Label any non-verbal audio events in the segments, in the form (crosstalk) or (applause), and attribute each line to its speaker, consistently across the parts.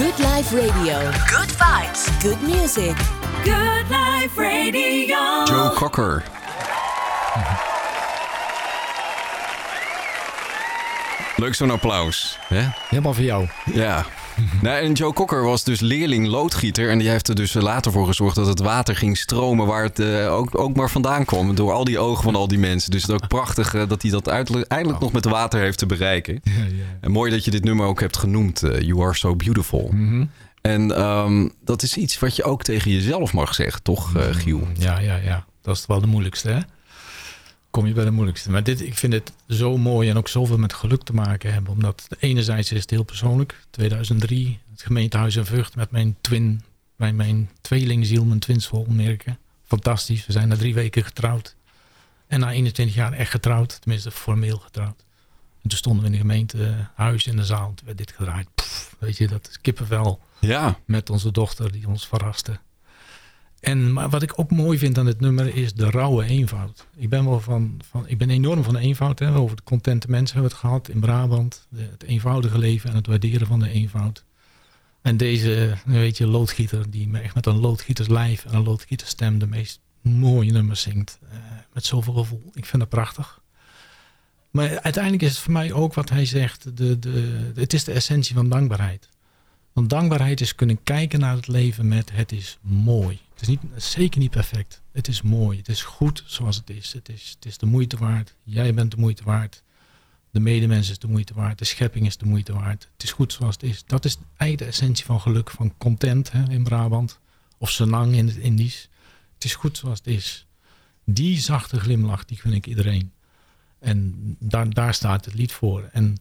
Speaker 1: Good Life Radio. Good vibes. Good music.
Speaker 2: Good Life Radio.
Speaker 3: Joe Cocker. (laughs) Leuk zo'n applaus. Hè?
Speaker 4: Helemaal voor jou.
Speaker 3: Ja. (laughs) Nou, en Joe Cocker was dus leerling loodgieter. En die heeft er dus later voor gezorgd dat het water ging stromen waar het eh, ook, ook maar vandaan kwam. Door al die ogen van al die mensen. Dus het is ook prachtig eh, dat hij dat uiteindelijk- eindelijk nog met water heeft te bereiken.
Speaker 4: Ja, ja.
Speaker 3: En mooi dat je dit nummer ook hebt genoemd. eh, you are so beautiful.
Speaker 4: Mhm.
Speaker 3: En ehm, dat is iets wat je ook tegen jezelf mag zeggen, toch, Giel?
Speaker 4: Ja, ja, ja. Dat is wel de moeilijkste, hè? Kom je bij de moeilijkste. Maar dit, ik vind het zo mooi en ook zoveel met geluk te maken hebben. Omdat enerzijds is het heel persoonlijk. 2003, het gemeentehuis in Vught met mijn twin, mijn, mijn tweelingziel, mijn twinsvol merken. Fantastisch. We zijn na drie weken getrouwd. En na 21 jaar echt getrouwd. Tenminste, formeel getrouwd. En toen stonden we in de gemeentehuis in de zaal. Toen werd dit gedraaid. Pff, weet je, dat is kippenvel
Speaker 3: Ja,
Speaker 4: met onze dochter die ons verraste. En maar wat ik ook mooi vind aan dit nummer is de rauwe eenvoud. Ik ben wel van, van ik ben enorm van de eenvoud. Hè. Over de contente mensen hebben we het gehad in Brabant. De, het eenvoudige leven en het waarderen van de eenvoud. En deze, weet je, loodgieter die echt met een loodgieterslijf en een loodgieterstem de meest mooie nummers zingt. eh, met zoveel gevoel. Ik vind dat prachtig. Maar uiteindelijk is het voor mij ook wat hij zegt. De, de, het is de essentie van dankbaarheid. Want dankbaarheid is kunnen kijken naar het leven met het is mooi. Het is niet, zeker niet perfect. Het is mooi. Het is goed zoals het is. Het is, het is de moeite waard. Jij bent de moeite waard. De medemens is de moeite waard. De schepping is de moeite waard. Het is goed zoals het is. Dat is de essentie van geluk. Van content hè, in Brabant. Of senang in het Indisch. Het is goed zoals het is. Die zachte glimlach, die gun ik iedereen. En daar, daar staat het lied voor. En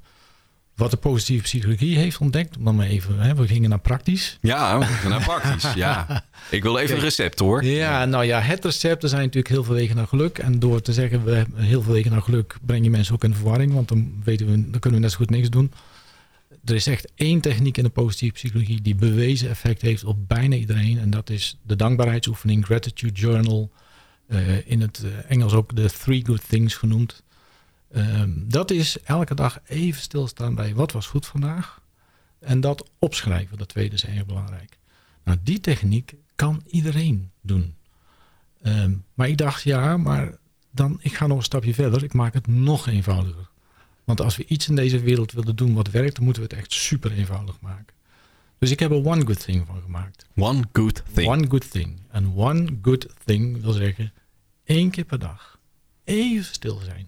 Speaker 4: wat de positieve psychologie heeft ontdekt, om dan maar even, hè, we gingen naar praktisch.
Speaker 3: ja, nou praktisch. (laughs) Ja. Ik wil even een recept hoor.
Speaker 4: Ja, nou ja, het recept, er zijn natuurlijk heel veel wegen naar geluk. En door te zeggen, we hebben heel veel wegen naar geluk, breng je mensen ook in verwarring. Want dan, weten we, dan kunnen we net zo goed niks doen. Er is echt één techniek in de positieve psychologie die bewezen effect heeft op bijna iedereen. En dat is de dankbaarheidsoefening, gratitude journal. eh, in het eh, Engels ook de three good things genoemd. Ehm, dat is elke dag even stilstaan bij wat was goed vandaag. En dat opschrijven, dat tweede is erg belangrijk. Nou, die techniek kan iedereen doen. Ehm, maar ik dacht, ja, maar dan, ik ga nog een stapje verder. Ik maak het nog eenvoudiger. Want als we iets in deze wereld willen doen wat werkt, dan moeten we het echt super eenvoudig maken. Dus ik heb er one good thing van gemaakt.
Speaker 3: One good thing.
Speaker 4: One good thing. En one good thing wil zeggen één keer per dag. Even stil zijn.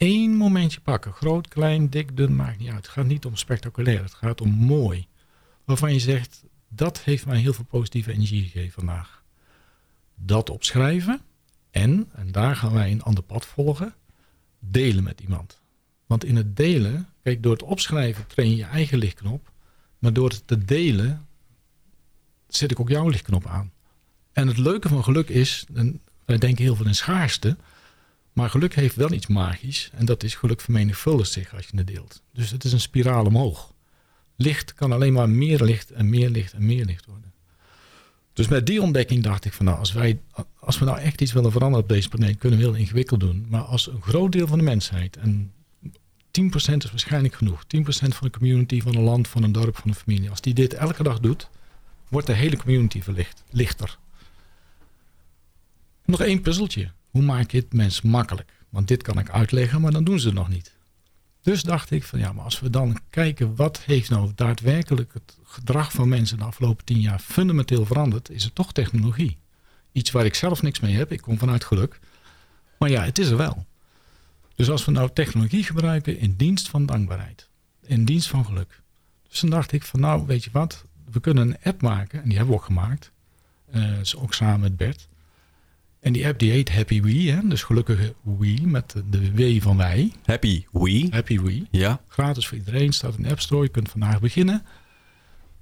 Speaker 4: Eén momentje pakken. Groot, klein, dik, dun, maakt niet uit. Het gaat niet om spectaculair. Het gaat om mooi. Waarvan je zegt, dat heeft mij heel veel positieve energie gegeven vandaag. Dat opschrijven. En, en daar gaan wij een ander pad volgen, delen met iemand. Want in het delen, kijk, door het opschrijven train je je eigen lichtknop. Maar door het te delen zet ik ook jouw lichtknop aan. En het leuke van geluk is, en wij denken heel veel in schaarste, maar geluk heeft wel iets magisch. En dat is geluk vermenigvuldigt zich als je het deelt. Dus het is een spiraal omhoog. Licht kan alleen maar meer licht en meer licht en meer licht worden. Dus met die ontdekking dacht ik van nou, als, wij, als we nou echt iets willen veranderen op deze planeet, kunnen we heel ingewikkeld doen. Maar als een groot deel van de mensheid, en 10% is waarschijnlijk genoeg, 10% van de community, van een land, van een dorp, van een familie, als die dit elke dag doet, wordt de hele community verlicht, lichter. Nog één puzzeltje. Hoe maak je het mensen makkelijk? Want dit kan ik uitleggen, maar dan doen ze het nog niet. Dus dacht ik van ja, maar als we dan kijken wat heeft nou daadwerkelijk het gedrag van mensen de afgelopen tien jaar fundamenteel veranderd, is het toch technologie. Iets waar ik zelf niks mee heb. Ik kom vanuit geluk. Maar ja, het is er wel. Dus als we nou technologie gebruiken in dienst van dankbaarheid, in dienst van geluk. Dus dan dacht ik van nou, weet je wat, we kunnen een app maken en die hebben we ook gemaakt. Is ook samen met Bert. En die app die heet Happy We, hè? dus gelukkige We met de- W van wij.
Speaker 3: Happy we.
Speaker 4: Happy We.
Speaker 3: Ja.
Speaker 4: Gratis voor iedereen, staat in de App Store. Je kunt vandaag beginnen.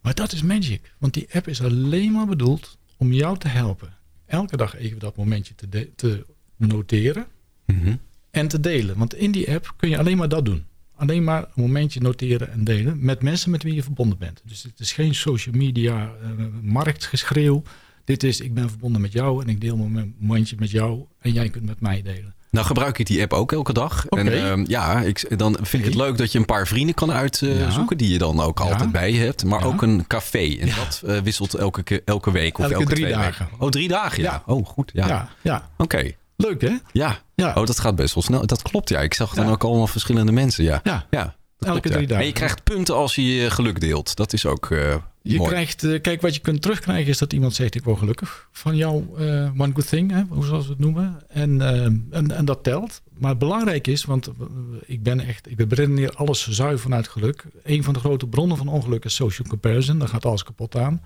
Speaker 4: Maar dat is magic. Want die app is alleen maar bedoeld om jou te helpen. Elke dag even dat momentje te, te noteren
Speaker 3: Mhm.
Speaker 4: en te delen. Want in die app kun je alleen maar dat doen. Alleen maar een momentje noteren en delen met mensen met wie je verbonden bent. Dus het is geen social media eh, marktgeschreeuw. Dit is, ik ben verbonden met jou en ik deel mijn momentje met jou en jij kunt met mij delen.
Speaker 3: Nou gebruik ik die app ook elke dag. En ehm, ja, ik, dan vind ik het leuk dat je een paar vrienden kan uitzoeken...
Speaker 4: Ja.
Speaker 3: die je dan ook
Speaker 4: Ja.
Speaker 3: altijd bij je hebt. Maar
Speaker 4: Ja.
Speaker 3: ook een café. En dat eh, wisselt elke, ke- elke week of
Speaker 4: Elke
Speaker 3: elke
Speaker 4: drie
Speaker 3: twee
Speaker 4: dagen.
Speaker 3: weken. Oh, drie dagen, ja. Oh, goed. Ja.
Speaker 4: Ja.
Speaker 3: Oké.
Speaker 4: Leuk hè?
Speaker 3: Ja.
Speaker 4: Ja.
Speaker 3: Oh, dat gaat best wel snel. Dat klopt, ja. Ik zag dan ook allemaal verschillende mensen, ja.
Speaker 4: Ja. Elke
Speaker 3: klopt,
Speaker 4: drie dagen.
Speaker 3: En je krijgt punten als je je geluk deelt. Dat is ook eh,
Speaker 4: Je
Speaker 3: mooi.
Speaker 4: krijgt, eh, kijk, wat je kunt terugkrijgen is dat iemand zegt: Ik word gelukkig van jouw eh, one good thing, hè, hoe zoals we het noemen. En, eh, en, en dat telt. Maar belangrijk is, want ik ben echt, ik beredeneer alles zuiver vanuit geluk. Een van de grote bronnen van ongeluk is social comparison. Daar gaat alles kapot aan.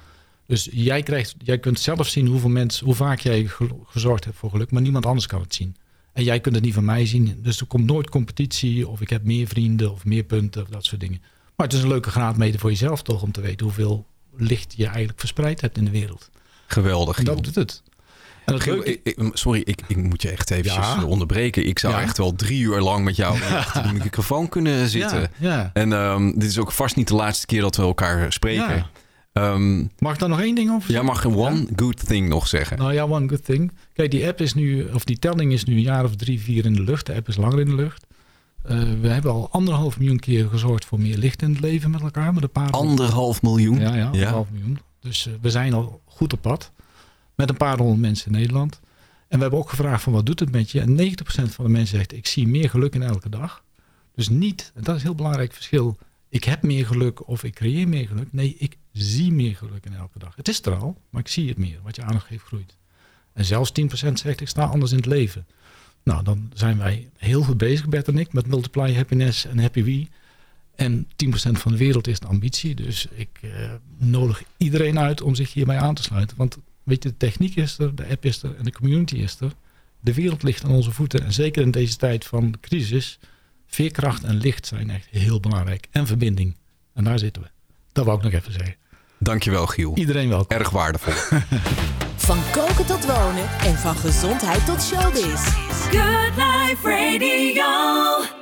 Speaker 4: Dus jij, krijgt, jij kunt zelf zien hoeveel mensen, hoe vaak jij gezorgd hebt voor geluk, maar niemand anders kan het zien. En jij kunt het niet van mij zien. Dus er komt nooit competitie of ik heb meer vrienden of meer punten of dat soort dingen. Maar het is een leuke graadmeter voor jezelf toch om te weten hoeveel licht je eigenlijk verspreid hebt in de wereld.
Speaker 3: Geweldig.
Speaker 4: En dat doet het. En
Speaker 3: Giel, ik- ik- sorry, ik, ik moet je echt
Speaker 4: Ja.
Speaker 3: onderbreken. Ik zou
Speaker 4: Ja.
Speaker 3: echt wel drie uur lang met jou (laughs) achter die microfoon kunnen zitten.
Speaker 4: Ja.
Speaker 3: En ehm, dit is ook vast niet de laatste keer dat we elkaar spreken. Ehm,
Speaker 4: Mag ik daar nog één ding over
Speaker 3: jij mag een one good thing nog zeggen.
Speaker 4: Nou ja, one good thing. Kijk, die app is nu, of die telling is nu een jaar of drie, vier in de lucht. De app is langer in de lucht. Eh, we hebben al anderhalf miljoen keer gezorgd voor meer licht in het leven met elkaar. Met een paar
Speaker 3: Anderhalf miljoen.
Speaker 4: Ja, ja, anderhalf miljoen. Dus eh, we zijn al goed op pad. Met een paar honderd mensen in Nederland. En we hebben ook gevraagd van wat doet het met je? En 90% van de mensen zegt ik zie meer geluk in elke dag. Dus niet, en dat is een heel belangrijk verschil. Ik heb meer geluk of ik creëer meer geluk. Nee, ik zie meer geluk in elke dag. Het is er al, maar ik zie het meer. Wat je aandacht geeft groeit. En zelfs 10% zegt ik sta anders in het leven. Nou, dan zijn wij heel goed bezig, Bert en ik, met Multiply Happiness en Happy We. En 10% van de wereld is de ambitie. Dus ik eh, nodig iedereen uit om zich hierbij aan te sluiten. Want weet je, de techniek is er, de app is er en de community is er. De wereld ligt aan onze voeten. En zeker in deze tijd van crisis, veerkracht en licht zijn echt heel belangrijk. En verbinding. En daar zitten we. Dat wou ik nog even zeggen.
Speaker 3: Dankjewel Giel.
Speaker 4: Iedereen welkom.
Speaker 3: Erg waardevol. (laughs)
Speaker 1: Van koken tot wonen en van gezondheid tot showbiz.
Speaker 2: Good Life.